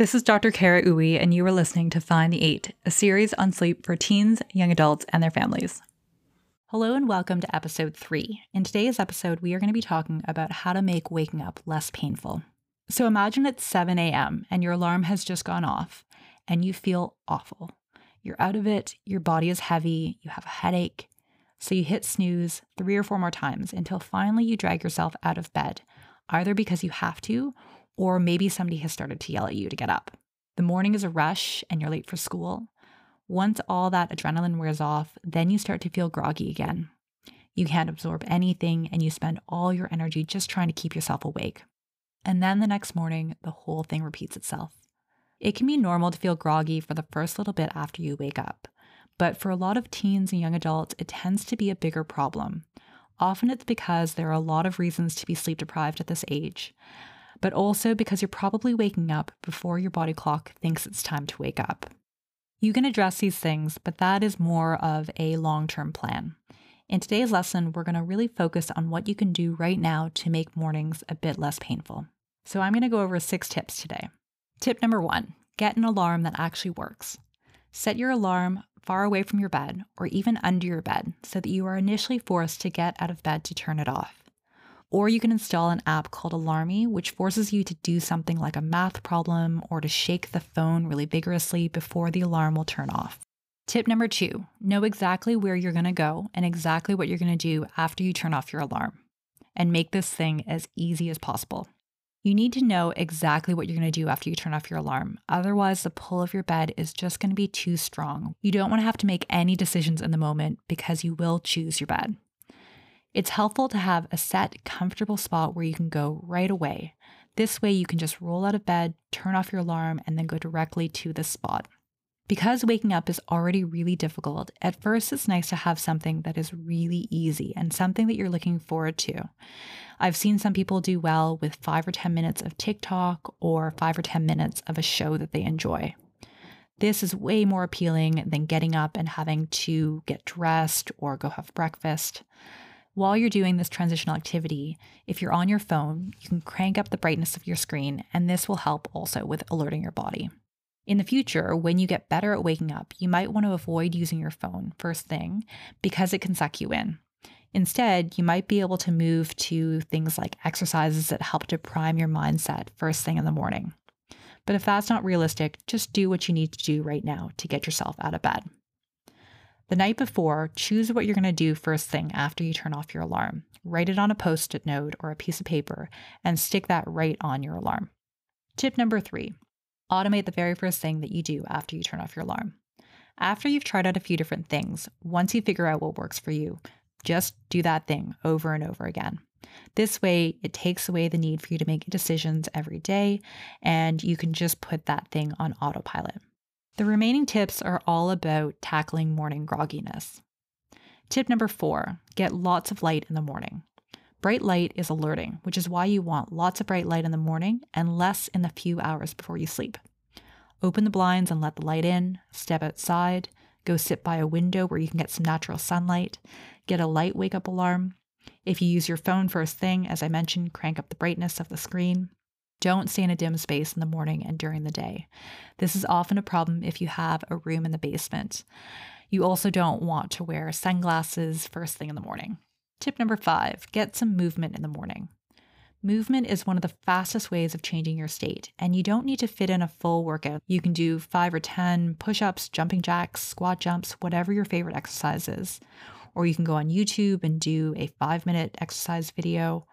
This is Dr. Kara Uwe, and you are listening to Find the Eight, a series on sleep for teens, young adults, and their families. Hello, and welcome to episode three. In today's episode, we are going to be talking about how to make waking up less painful. So imagine it's 7 a.m., and your alarm has just gone off, and you feel awful. You're out of it, your body is heavy, you have a headache. So you hit snooze three or four more times until finally you drag yourself out of bed, either because you have to or maybe somebody has started to yell at you to get up. The morning is a rush and you're late for school. Once all that adrenaline wears off, then you start to feel groggy again. You can't absorb anything and you spend all your energy just trying to keep yourself awake. And then the next morning, the whole thing repeats itself. It can be normal to feel groggy for the first little bit after you wake up, but for a lot of teens and young adults, it tends to be a bigger problem. Often it's because there are a lot of reasons to be sleep deprived at this age, but also because you're probably waking up before your body clock thinks it's time to wake up. You can address these things, but that is more of a long term plan. In today's lesson, we're going to really focus on what you can do right now to make mornings a bit less painful. So, I'm going to go over six tips today. Tip number one get an alarm that actually works. Set your alarm far away from your bed or even under your bed so that you are initially forced to get out of bed to turn it off. Or you can install an app called Alarmy, which forces you to do something like a math problem or to shake the phone really vigorously before the alarm will turn off. Tip number two know exactly where you're going to go and exactly what you're going to do after you turn off your alarm. And make this thing as easy as possible. You need to know exactly what you're going to do after you turn off your alarm. Otherwise, the pull of your bed is just going to be too strong. You don't want to have to make any decisions in the moment because you will choose your bed. It's helpful to have a set, comfortable spot where you can go right away. This way, you can just roll out of bed, turn off your alarm, and then go directly to the spot. Because waking up is already really difficult, at first it's nice to have something that is really easy and something that you're looking forward to. I've seen some people do well with five or 10 minutes of TikTok or five or 10 minutes of a show that they enjoy. This is way more appealing than getting up and having to get dressed or go have breakfast. While you're doing this transitional activity, if you're on your phone, you can crank up the brightness of your screen, and this will help also with alerting your body. In the future, when you get better at waking up, you might want to avoid using your phone first thing because it can suck you in. Instead, you might be able to move to things like exercises that help to prime your mindset first thing in the morning. But if that's not realistic, just do what you need to do right now to get yourself out of bed. The night before, choose what you're going to do first thing after you turn off your alarm. Write it on a post it note or a piece of paper and stick that right on your alarm. Tip number three automate the very first thing that you do after you turn off your alarm. After you've tried out a few different things, once you figure out what works for you, just do that thing over and over again. This way, it takes away the need for you to make decisions every day, and you can just put that thing on autopilot. The remaining tips are all about tackling morning grogginess. Tip number four get lots of light in the morning. Bright light is alerting, which is why you want lots of bright light in the morning and less in the few hours before you sleep. Open the blinds and let the light in, step outside, go sit by a window where you can get some natural sunlight, get a light wake up alarm. If you use your phone first thing, as I mentioned, crank up the brightness of the screen. Don't stay in a dim space in the morning and during the day. This is often a problem if you have a room in the basement. You also don't want to wear sunglasses first thing in the morning. Tip number five get some movement in the morning. Movement is one of the fastest ways of changing your state, and you don't need to fit in a full workout. You can do five or 10 push ups, jumping jacks, squat jumps, whatever your favorite exercise is. Or you can go on YouTube and do a five minute exercise video,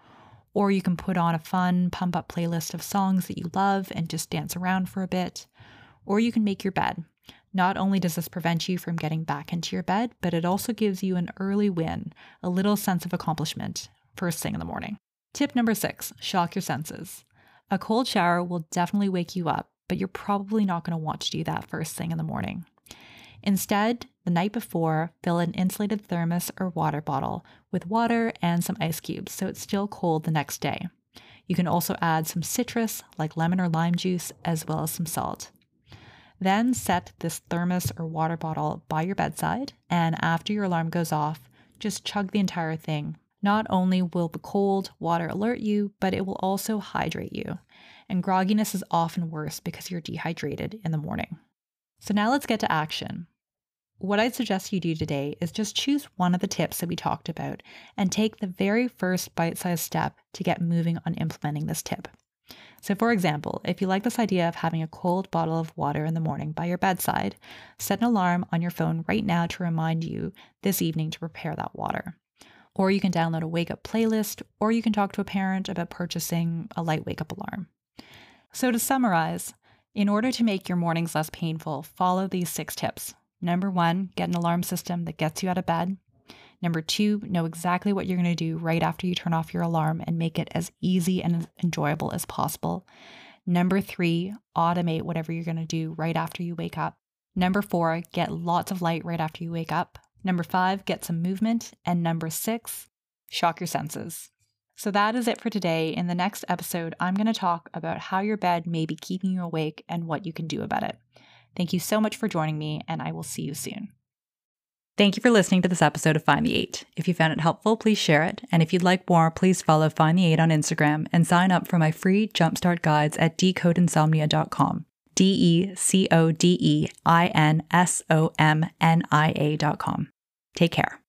or you can put on a fun pump up playlist of songs that you love and just dance around for a bit. Or you can make your bed. Not only does this prevent you from getting back into your bed, but it also gives you an early win, a little sense of accomplishment, first thing in the morning. Tip number six shock your senses. A cold shower will definitely wake you up, but you're probably not going to want to do that first thing in the morning. Instead, the night before, fill an insulated thermos or water bottle with water and some ice cubes so it's still cold the next day. You can also add some citrus, like lemon or lime juice, as well as some salt. Then set this thermos or water bottle by your bedside, and after your alarm goes off, just chug the entire thing. Not only will the cold water alert you, but it will also hydrate you. and grogginess is often worse because you're dehydrated in the morning. So now let's get to action. What I'd suggest you do today is just choose one of the tips that we talked about and take the very first bite sized step to get moving on implementing this tip. So, for example, if you like this idea of having a cold bottle of water in the morning by your bedside, set an alarm on your phone right now to remind you this evening to prepare that water. Or you can download a wake up playlist, or you can talk to a parent about purchasing a light wake up alarm. So, to summarize, in order to make your mornings less painful, follow these six tips. Number one, get an alarm system that gets you out of bed. Number two, know exactly what you're going to do right after you turn off your alarm and make it as easy and as enjoyable as possible. Number three, automate whatever you're going to do right after you wake up. Number four, get lots of light right after you wake up. Number five, get some movement. And number six, shock your senses. So that is it for today. In the next episode, I'm going to talk about how your bed may be keeping you awake and what you can do about it. Thank you so much for joining me, and I will see you soon. Thank you for listening to this episode of Find the Eight. If you found it helpful, please share it. And if you'd like more, please follow Find the Eight on Instagram and sign up for my free jumpstart guides at decodeinsomnia.com. D E C O D E I N S O M N I A.com. Take care.